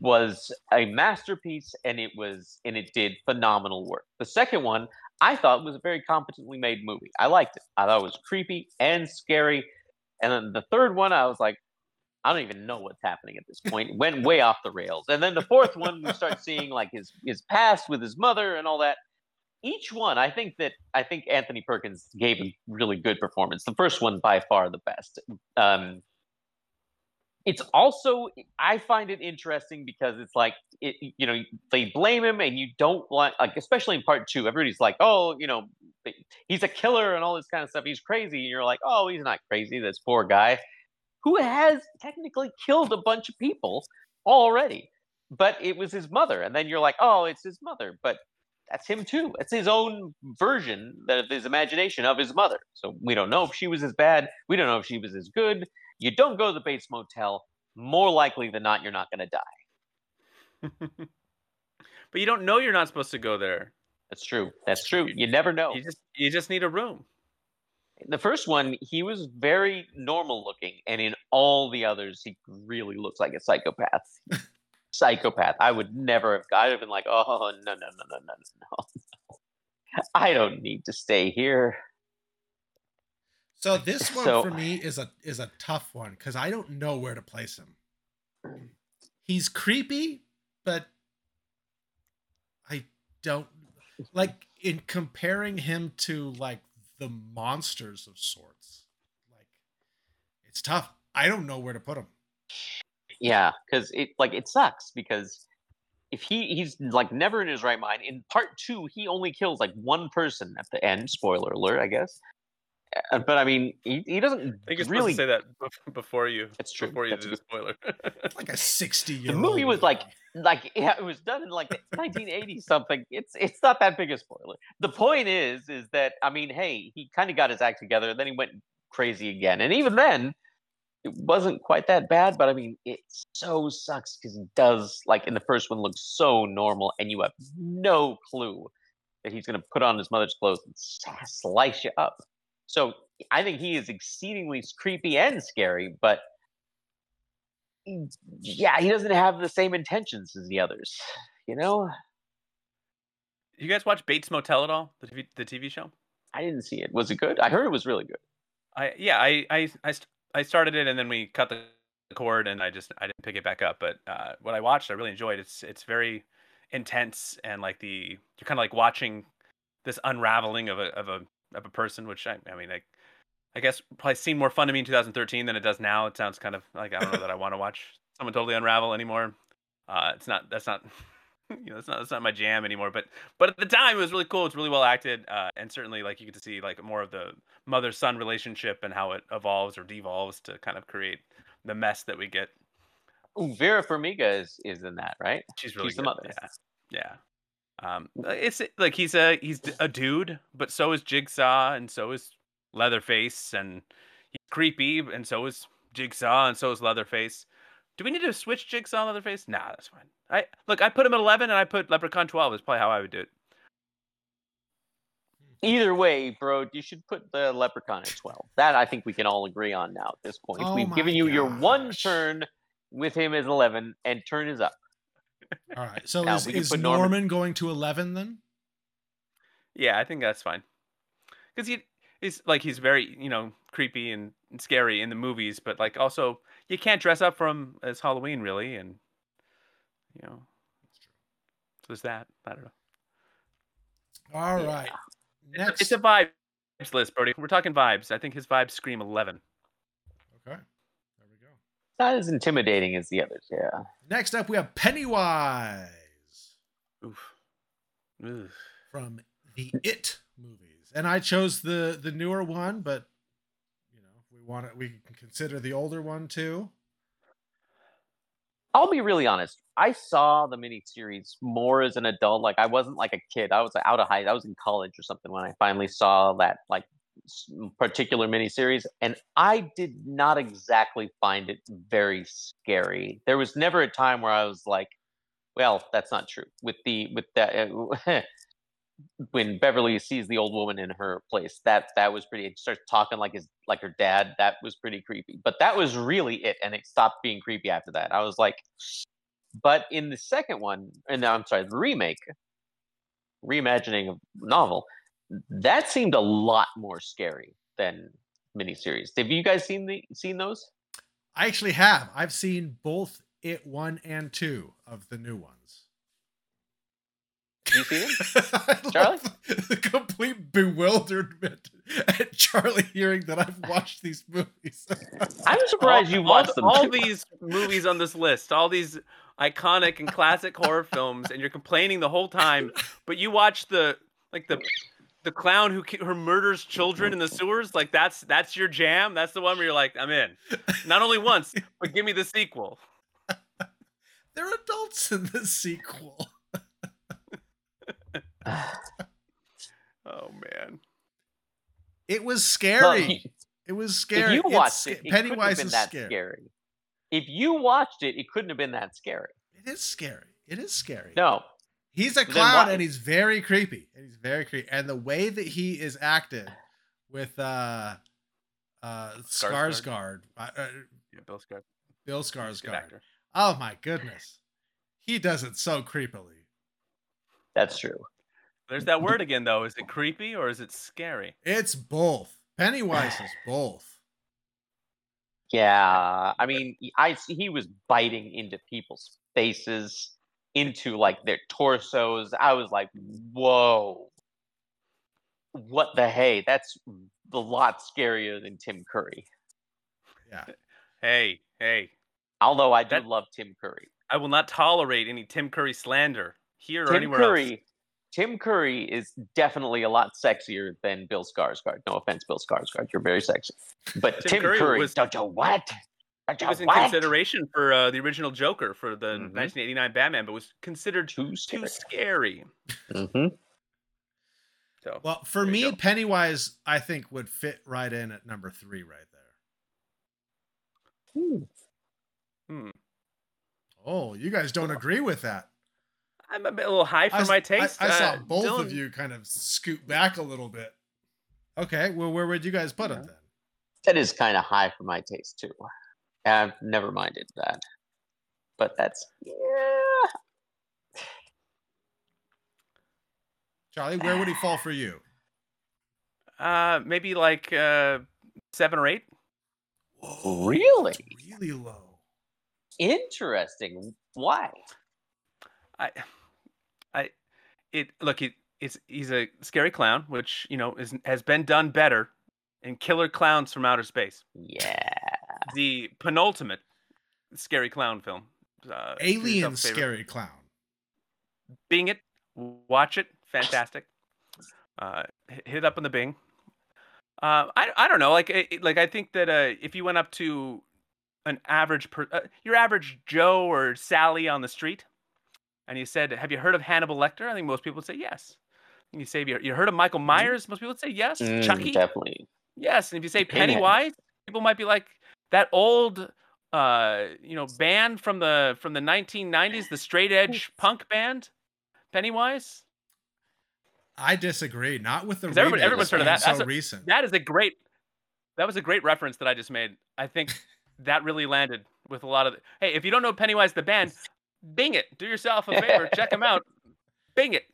was a masterpiece and it was and it did phenomenal work. The second one I thought was a very competently made movie. I liked it. I thought it was creepy and scary. And then the third one I was like I don't even know what's happening at this point. It went way off the rails. And then the fourth one we start seeing like his his past with his mother and all that. Each one, I think that I think Anthony Perkins gave a really good performance. The first one by far the best. Um, it's also I find it interesting because it's like it you know they blame him and you don't want like especially in part two everybody's like oh you know he's a killer and all this kind of stuff he's crazy and you're like oh he's not crazy this poor guy who has technically killed a bunch of people already. But it was his mother and then you're like oh it's his mother but that's him too. It's his own version of his imagination of his mother. So we don't know if she was as bad we don't know if she was as good you don't go to the Bates Motel, more likely than not, you're not going to die. but you don't know you're not supposed to go there. That's true. That's true. You never know. You just you just need a room. The first one, he was very normal looking, and in all the others, he really looks like a psychopath. psychopath. I would never have. I'd have been like, oh no no no no no no. no. I don't need to stay here. So this one So- for me is a is a tough one because I don't know where to place him. He's creepy, but I don't like in comparing him to like the monsters of sorts. Like it's tough. I don't know where to put him. Yeah, because it like it sucks because if he he's like never in his right mind. In part two, he only kills like one person at the end. Spoiler alert, I guess. Uh, But I mean, he, he doesn't I think you're really. supposed to say that before you. That's true. Before you That's do the spoiler. Like a sixty year. Old. The movie was like like yeah, it was done in like 1980 something. It's it's not that big a spoiler. The point is is that I mean, hey, he kind of got his act together, and then he went crazy again, and even then, it wasn't quite that bad. But I mean, it so sucks because he does like in the first one look so normal, and you have no clue that he's gonna put on his mother's clothes and slice you up. So I think he is exceedingly creepy and scary, but yeah, he doesn't have the same intentions as the others. You know, you guys watch Bates Motel at all? The TV, the TV show? I didn't see it. Was it good? I heard it was really good. I yeah, I I I, I started it and then we cut the cord and I just I didn't pick it back up. But uh, what I watched, I really enjoyed. It's it's very intense and like the you're kind of like watching this unraveling of a of a of a person, which I I mean I I guess probably seemed more fun to me in 2013 than it does now. It sounds kind of like I don't know that I want to watch someone totally unravel anymore. Uh, it's not that's not you know that's not that's not my jam anymore. But but at the time it was really cool. It's really well acted, uh, and certainly like you get to see like more of the mother son relationship and how it evolves or devolves to kind of create the mess that we get. Ooh, Vera Farmiga is is in that, right? She's really She's the mother. Yeah, yeah. Um, it's like he's a he's a dude, but so is Jigsaw, and so is Leatherface, and he's creepy, and so is Jigsaw, and so is Leatherface. Do we need to switch Jigsaw and Leatherface? Nah, that's fine. I look, I put him at eleven, and I put Leprechaun twelve. Is probably how I would do it. Either way, bro, you should put the Leprechaun at twelve. That I think we can all agree on now at this point. Oh We've given you your one turn with him as eleven, and turn is up. All right. So Now, is, is Norman, Norman- going to 11 then? Yeah, I think that's fine. Because he he's like he's very you know creepy and, scary in the movies, but like also you can't dress up for him as Halloween really, and you know, so there's that. I don't know. All Yeah. right. It's a- Next. It's a vibes list, Brody. We're talking vibes. I think his vibes scream eleven. okay. There we go. Not as intimidating as the others. Yeah. Next up, we have Pennywise Oof. Ugh. from the It movies, and I chose the the newer one, but you know, if we want it, we can consider the older one too. I'll be really honest. I saw the miniseries more as an adult. Like I wasn't like a kid. I was out of high. I was in college or something when I finally saw that like s- particular miniseries, and I did not exactly find it very scary. There was never a time where I was like, "Well, that's not true." With the with that. Uh, when Beverly sees the old woman in her place, that that was pretty. It starts talking like his like her dad. That was pretty creepy. But that was really it, and it stopped being creepy after that. I was like, but in the second one, and I'm sorry, the remake, reimagining of novel, that seemed a lot more scary than miniseries. Have you guys seen the seen those? I actually have. I've seen both It one and two of the new ones. You seen them? Charlie? The complete bewilderment at Charlie hearing that I've watched these movies. I'm surprised all, you watched th- them. All these movies on this list, all these iconic and classic horror films, and you're complaining the whole time, but you watch the like the the clown who who murders children in the sewers. Like that's that's your jam. That's the one where you're like, I'm in. Not only once, but give me the sequel. They're adults in the sequel. Oh man. It was scary. you- it was scary. if you watched sca- it, it couldn't have Pennywise been is that scary. scary. If you watched it, it couldn't have been that scary. It is scary. It is scary. No, He's a clown why- and he's very creepy. And he's very creepy. And the way that he is acted with uh uh Skarsgård. Skarsgård, uh, uh, Yeah, Bill Scott. Bill Good Skarsgård. Oh my goodness. He does it so creepily. that's true. There's that word again though. Is it creepy or is it scary? It's both. Pennywise is both. Yeah, I mean, I see he was biting into people's faces, into like their torsos. I was like, "Whoa, what the hey? That's a lot scarier than Tim Curry." Yeah. Hey, hey. Although I do That- love Tim Curry. I will not tolerate any Tim Curry slander here or Tim anywhere else. Curry, Tim Curry is definitely a lot sexier than Bill Skarsgård. No offense, Bill Skarsgård, you're very sexy, but Tim Tim, Curry Curry, was- don't you what? Don't He you was in what? consideration for uh, the original Joker for the Mhm. 1989 Batman, but was considered Too too scary. scary. hmm So Well, for me, go. Pennywise, I think would fit right in at number three right there. hmm. Oh, you guys don't agree with that. I'm a, bit, a little high for I, s- my taste. I, saw Uh, both of you kind of scoot back a little bit. Okay, well, where would you guys put him Yeah. then? That is kind of high for my taste too. I've never minded that, but that's yeah. Charlie, where would he fall for you? Uh, maybe like uh, seven or eight. Really? Really low. Interesting. Why? I, I, it look it. It's he's a scary clown, which you know is has been done better in Killer Clowns from Outer Space, Yeah. The penultimate scary clown film. Uh, Alien scary clown. Bing it, watch it, fantastic. Uh, hit hit it up on the Bing. Uh, I I don't know, like it, it- like I think that uh, if you went up to an average per, uh, your average Joe or Sally on the street, and you said, "Have you heard of Hannibal Lecter?" I think most people would say yes. And you say, you, you heard of Michael Myers?" Most people would say yes. Mm, Chucky, definitely. yes. And if you say Pinhead. Pennywise, people might be like that old, uh, you know, band from the from the 1990s, the straight edge punk band, Pennywise. I disagree. Not with the 'Cause everybody- remake everyone's heard of that. That's So a- recent. That is a great. That was a great reference that I just made. I think that really landed with a lot of. The, hey, if you don't know Pennywise the band, Bing it. Do yourself a favor. check them out. Bing it.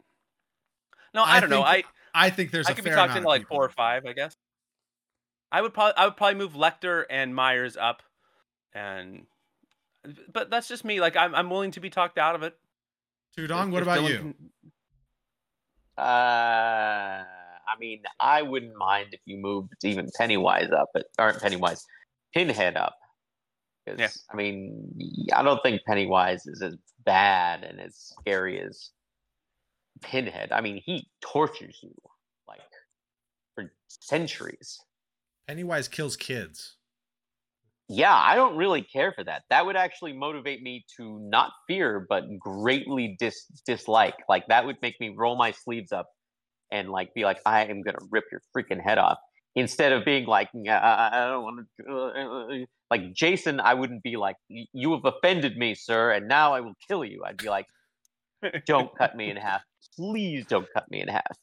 No, I, I don't know. I think I think there's I a could be fair talked amount into like people. four or five, I guess. I would probably I would probably move Lecter and Myers up, and but that's just me. Like I'm I'm willing to be talked out of it. Tudong, what if about Dylan you? can- Uh, I mean, I wouldn't mind if you moved even Pennywise up, but aren't Pennywise, Pinhead up. 'Cause, Yeah. I mean, I don't think Pennywise is as bad and as scary as Pinhead. I mean, he tortures you like for centuries. Pennywise kills kids. Yeah, I don't really care for that. That would actually motivate me to not fear, but greatly dis- dislike. Like that would make me roll my sleeves up and like be like, I am gonna rip your freaking head off. Instead of being like, "Yeah, I I don't want to. Like Jason, I wouldn't be like, you have offended me, sir, and now I will kill you. I'd be like, don't cut me in half. Please don't cut me in half.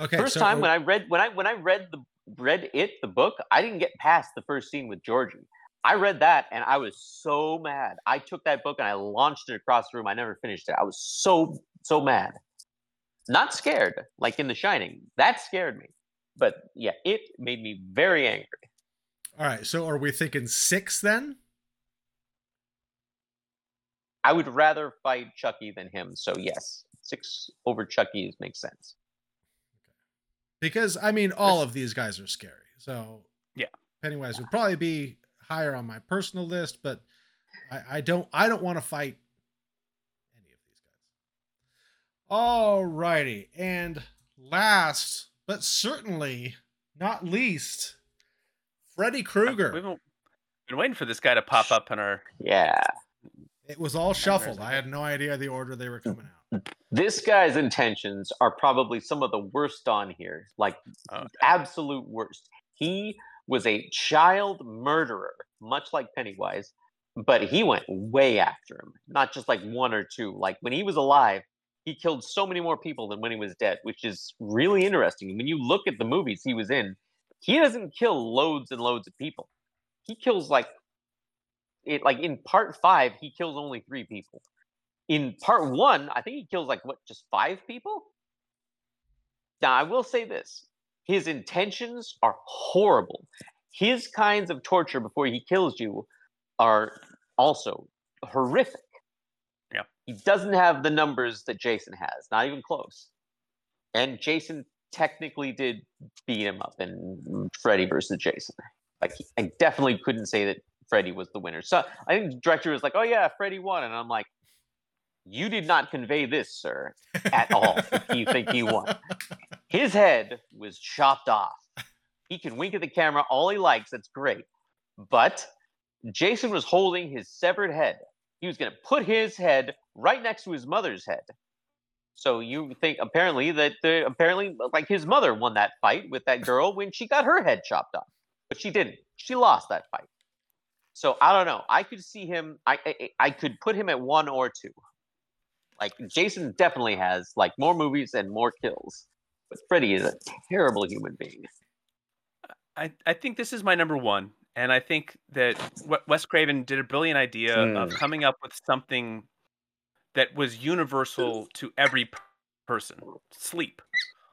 Okay. First so time when I read when I when I read the read it the book, I didn't get past the first scene with Georgie. I read that and I was so mad. I took that book and I launched it across the room. I never finished it. I was so so mad. Not scared, like in The Shining. That scared me. But yeah, it made me very angry. all right. So are we thinking six then? I would rather fight Chucky than him. So yes, six over Chucky makes sense. Because I mean, all of these guys are scary. So Yeah. Pennywise would probably be higher on my personal list, but I, I don't I don't want to fight any of these guys. All righty, and last but certainly not least, Freddy Krueger. We've been, been waiting for this guy to pop up in our. Yeah. It was all shuffled. I had no idea the order they were coming out. This guy's intentions are probably some of the worst on here. Like oh, Okay. absolute worst. He was a child murderer, much like Pennywise, but he went way after him. Not just like one or two. Like when he was alive, he killed so many more people than when he was dead, which is really interesting. When you look at the movies he was in, he doesn't kill loads and loads of people. He kills like it like in part five, he kills only three people. In part one, I think he kills like what, just five people? Now, I will say this his intentions are horrible. His kinds of torture before he kills you are also horrific. Yeah. He doesn't have the numbers that Jason has, not even close. And Jason technically did beat him up in Freddy versus Jason. Like, I definitely couldn't say that Freddy was the winner. So I think the director was like, oh, yeah, Freddy won. And I'm like, you did not convey this, sir, at all you think he won. His head was chopped off. He can wink at the camera all he likes. That's great. But Jason was holding his severed head. He was going to put his head right next to his mother's head. So you think apparently that the, apparently like his mother won that fight with that girl when she got her head chopped off, but she didn't. She lost that fight. So I don't know. I could see him. I I, I could put him at one or two. Like Jason definitely has like more movies and more kills, but Freddy is a terrible human being. I, I think this is my number one, and I think that Wes Craven did a brilliant idea of Mm. coming up with something that was universal to every person. Sleep.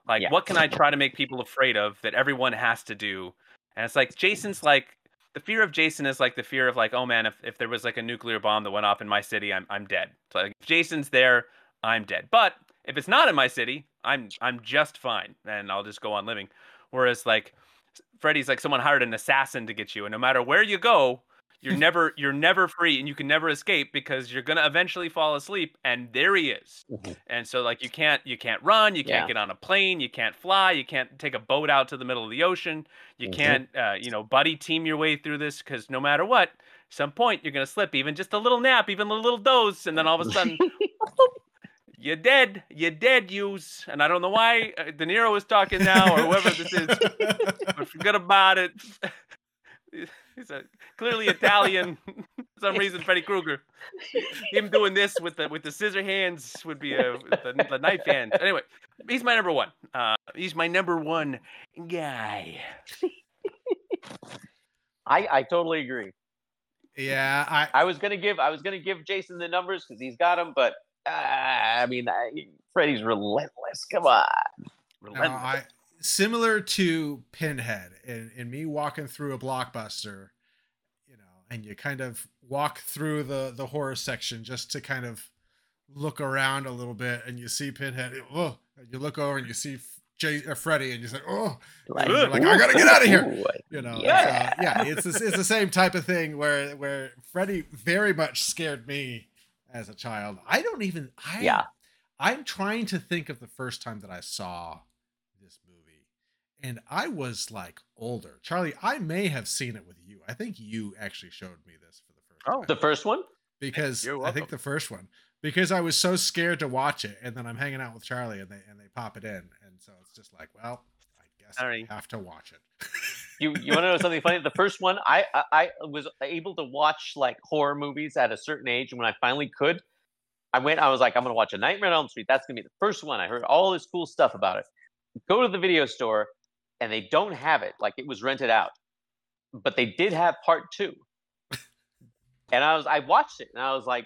Like, Yeah. what can I try to make people afraid of that everyone has to do? And it's like Jason's like the fear of Jason is like the fear of like, oh man, if, if there was like a nuclear bomb that went off in my city, I'm I'm dead. So like if Jason's there, I'm dead. But if it's not in my city, I'm I'm just fine and I'll just go on living. Whereas like Freddy's like someone hired an assassin to get you, and no matter where you go, You're never you're never free and you can never escape because you're gonna eventually fall asleep and there he is. Mhm. And so like you can't you can't run, you can't Yeah. get on a plane, you can't fly, you can't take a boat out to the middle of the ocean, you Mhm. can't uh, you know buddy team your way through this because no matter what, some point you're gonna slip even just a little nap, even a little dose, and then all of a sudden you're dead, you're dead, yous. And I don't know why uh, De Niro is talking now or whoever this is, but forget about it. He's a clearly Italian. For some reason, Freddy Krueger. Him doing this with the with the scissor hands would be a the, the knife hand. Anyway, he's my number one. Uh, he's my number one guy. I I totally agree. yeah, I I was gonna give I was gonna give Jason the numbers because he's got them, but uh, I mean I, Freddy's relentless. Come on. No, Relentless. I similar to Pinhead and, and me walking through a blockbuster, you know, and you kind of walk through the the horror section just to kind of look around a little bit, and you see Pinhead. Oh, and you look over and you see Jay, uh, Freddy, and you say, "Oh, Like, like, I gotta get out of here. you know, Yeah. yeah, yeah." It's the, it's the same type of thing where where Freddy very much scared me as a child. I don't even. I, Yeah. I'm trying to think of the first time that I saw and I was like older. Charlie, I may have seen it with you. I think you actually showed me this for the first Oh. time. The first one? because I think the first one because I was so scared to watch it, and then I'm hanging out with Charlie, and they and they pop it in, and so it's just like, well, I guess Sorry. I have to watch it. You you want to know something funny? The first one, I, I I was able to watch like horror movies at a certain age, and when I finally could, I went. I was like, I'm gonna watch a Nightmare on Elm Street. That's gonna be the first one. I heard all this cool stuff about it. Go to the video store, and they don't have it. Like it was rented out, but they did have part two. and I was I watched it, and I was like,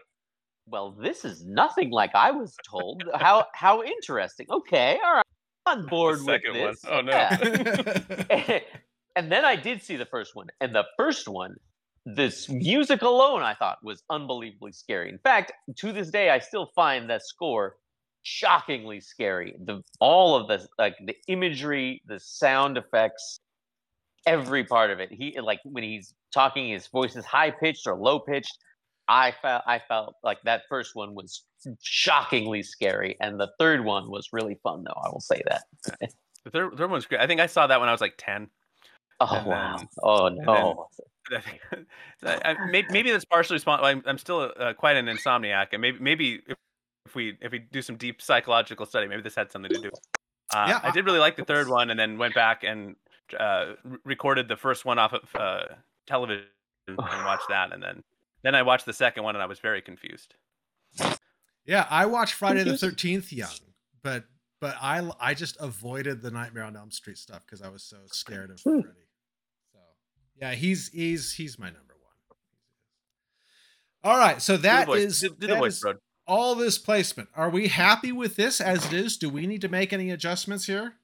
well, this is nothing like I was told. How how interesting. Okay, all right, I'm on board with second one. this. Oh, no. Yeah. and then I did see the first one, and the first one, this music alone, I thought was unbelievably scary. In fact, to this day, I still find that score shockingly scary. The all of the like the imagery, the sound effects, every part of it. He like when he's talking, his voice is high pitched or low pitched. I felt I felt like that first one was shockingly scary, and the third one was really fun. Though I will say that. The third, third one's great. I think I saw that when I was like 10. Oh And wow! then- Oh no! I think- I- I- maybe, maybe that's partially responsible. I'm, I'm still uh, quite an insomniac, and maybe maybe if we if we do some deep psychological study, maybe this had something to do. Uh, Yeah, I I- did really like the third one, and then went back and uh, re- recorded the first one off of uh, television and watched that, and then then I watched the second one, and I was very confused. yeah, I watched Friday the Thirteenth young, but but I I just avoided the Nightmare on Elm Street stuff because I was so scared of. Freddy. So yeah, he's he's he's my number one. All right, so Do the voice. is do, do the that voice, is bro. All this placement. Are we happy with this as it is? Do we need to make any adjustments here?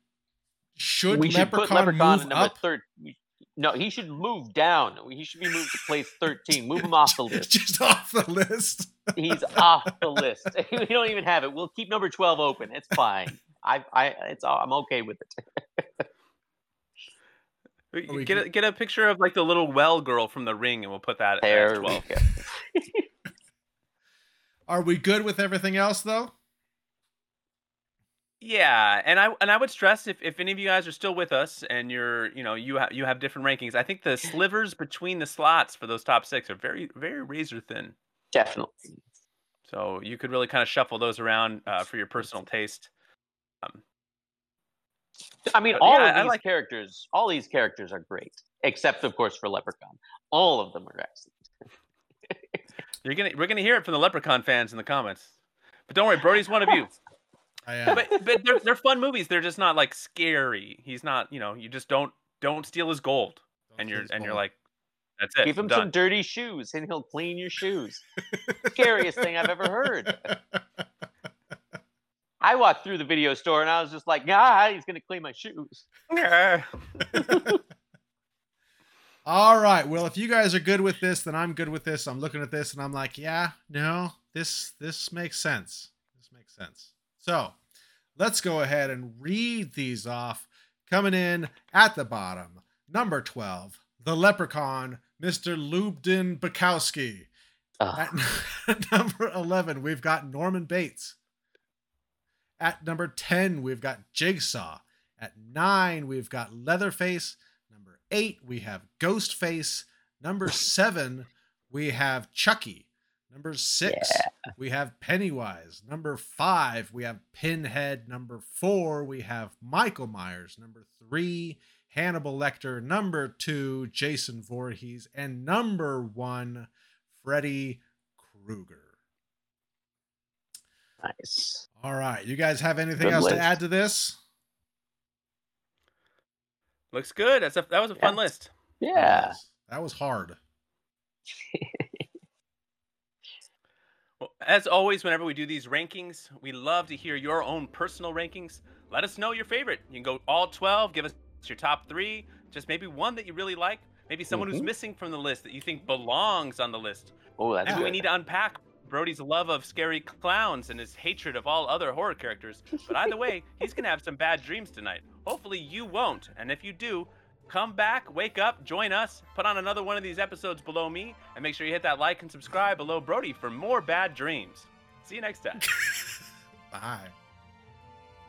Should we should Leprechaun, put Leprechaun move number up? thirteen. No, he should move down. He should be moved to place thirteen. Move him off the list. Just off the list. He's off the list. we don't even have it. We'll keep number twelve open. It's fine. I, I, it's, I'm okay with it. We- we Get a, get a picture of like the little well girl from the ring, and we'll put that at There we 12. go. Are we good with everything else though? Yeah, and I and I would stress if, if any of you guys are still with us and you're you know you have you have different rankings, I think the slivers between the slots for those top six are very very razor thin. Definitely. So you could really kind of shuffle those around uh, for your personal taste. Um, I mean, all yeah, of I like- characters, all these characters are great, except of course for Leprechaun. All of them are excellent. You're gonna we're gonna hear it from the Leprechaun fans in the comments. But don't worry, Brody's one of you. I am. But but they're they're fun movies. They're just not like scary. He's not you know you just don't don't steal his gold, and you're and you're like that's it. Give him some dirty shoes, and he'll clean your shoes. Scariest thing I've ever heard. I walked through the video store and I was just like, "Ah, he's gonna clean my shoes." All right. Well, if you guys are good with this, then I'm good with this. I'm looking at this and I'm like, yeah, no, this this makes sense. This makes sense. So let's go ahead and read these off. Coming in at the bottom, number 12, the Leprechaun, Mr. Lubden Bukowski. Ugh. At number 11, we've got Norman Bates. At number 10, we've got Jigsaw. At 9, we've got Leatherface. 8, we have Ghostface. Number 7, we have Chucky. Number 6, we have Pennywise. Number 5, we have Pinhead. Number 4, we have Michael Myers. Number 3, Hannibal Lecter. Number 2, Jason Voorhees. And number 1, Freddy Krueger. Nice. All right. You guys have anything Good else list. to add to this? Looks good. That's a, that was a fun Yeah. list. Yeah. That was hard. Well, as always, whenever we do these rankings, we love to hear your own personal rankings. Let us know your favorite. You can go all 12, give us your top three, just maybe one that you really like, maybe someone who's Mhm. missing from the list that you think belongs on the list. Oh, that's Maybe good. we need to unpack Brody's love of scary clowns and his hatred of all other horror characters. But either way, he's going to have some bad dreams tonight. Hopefully, you won't. And if you do, come back, wake up, join us, put on another one of these episodes below me, and make sure you hit that like and subscribe below Brody for more bad dreams. See you next time. Bye.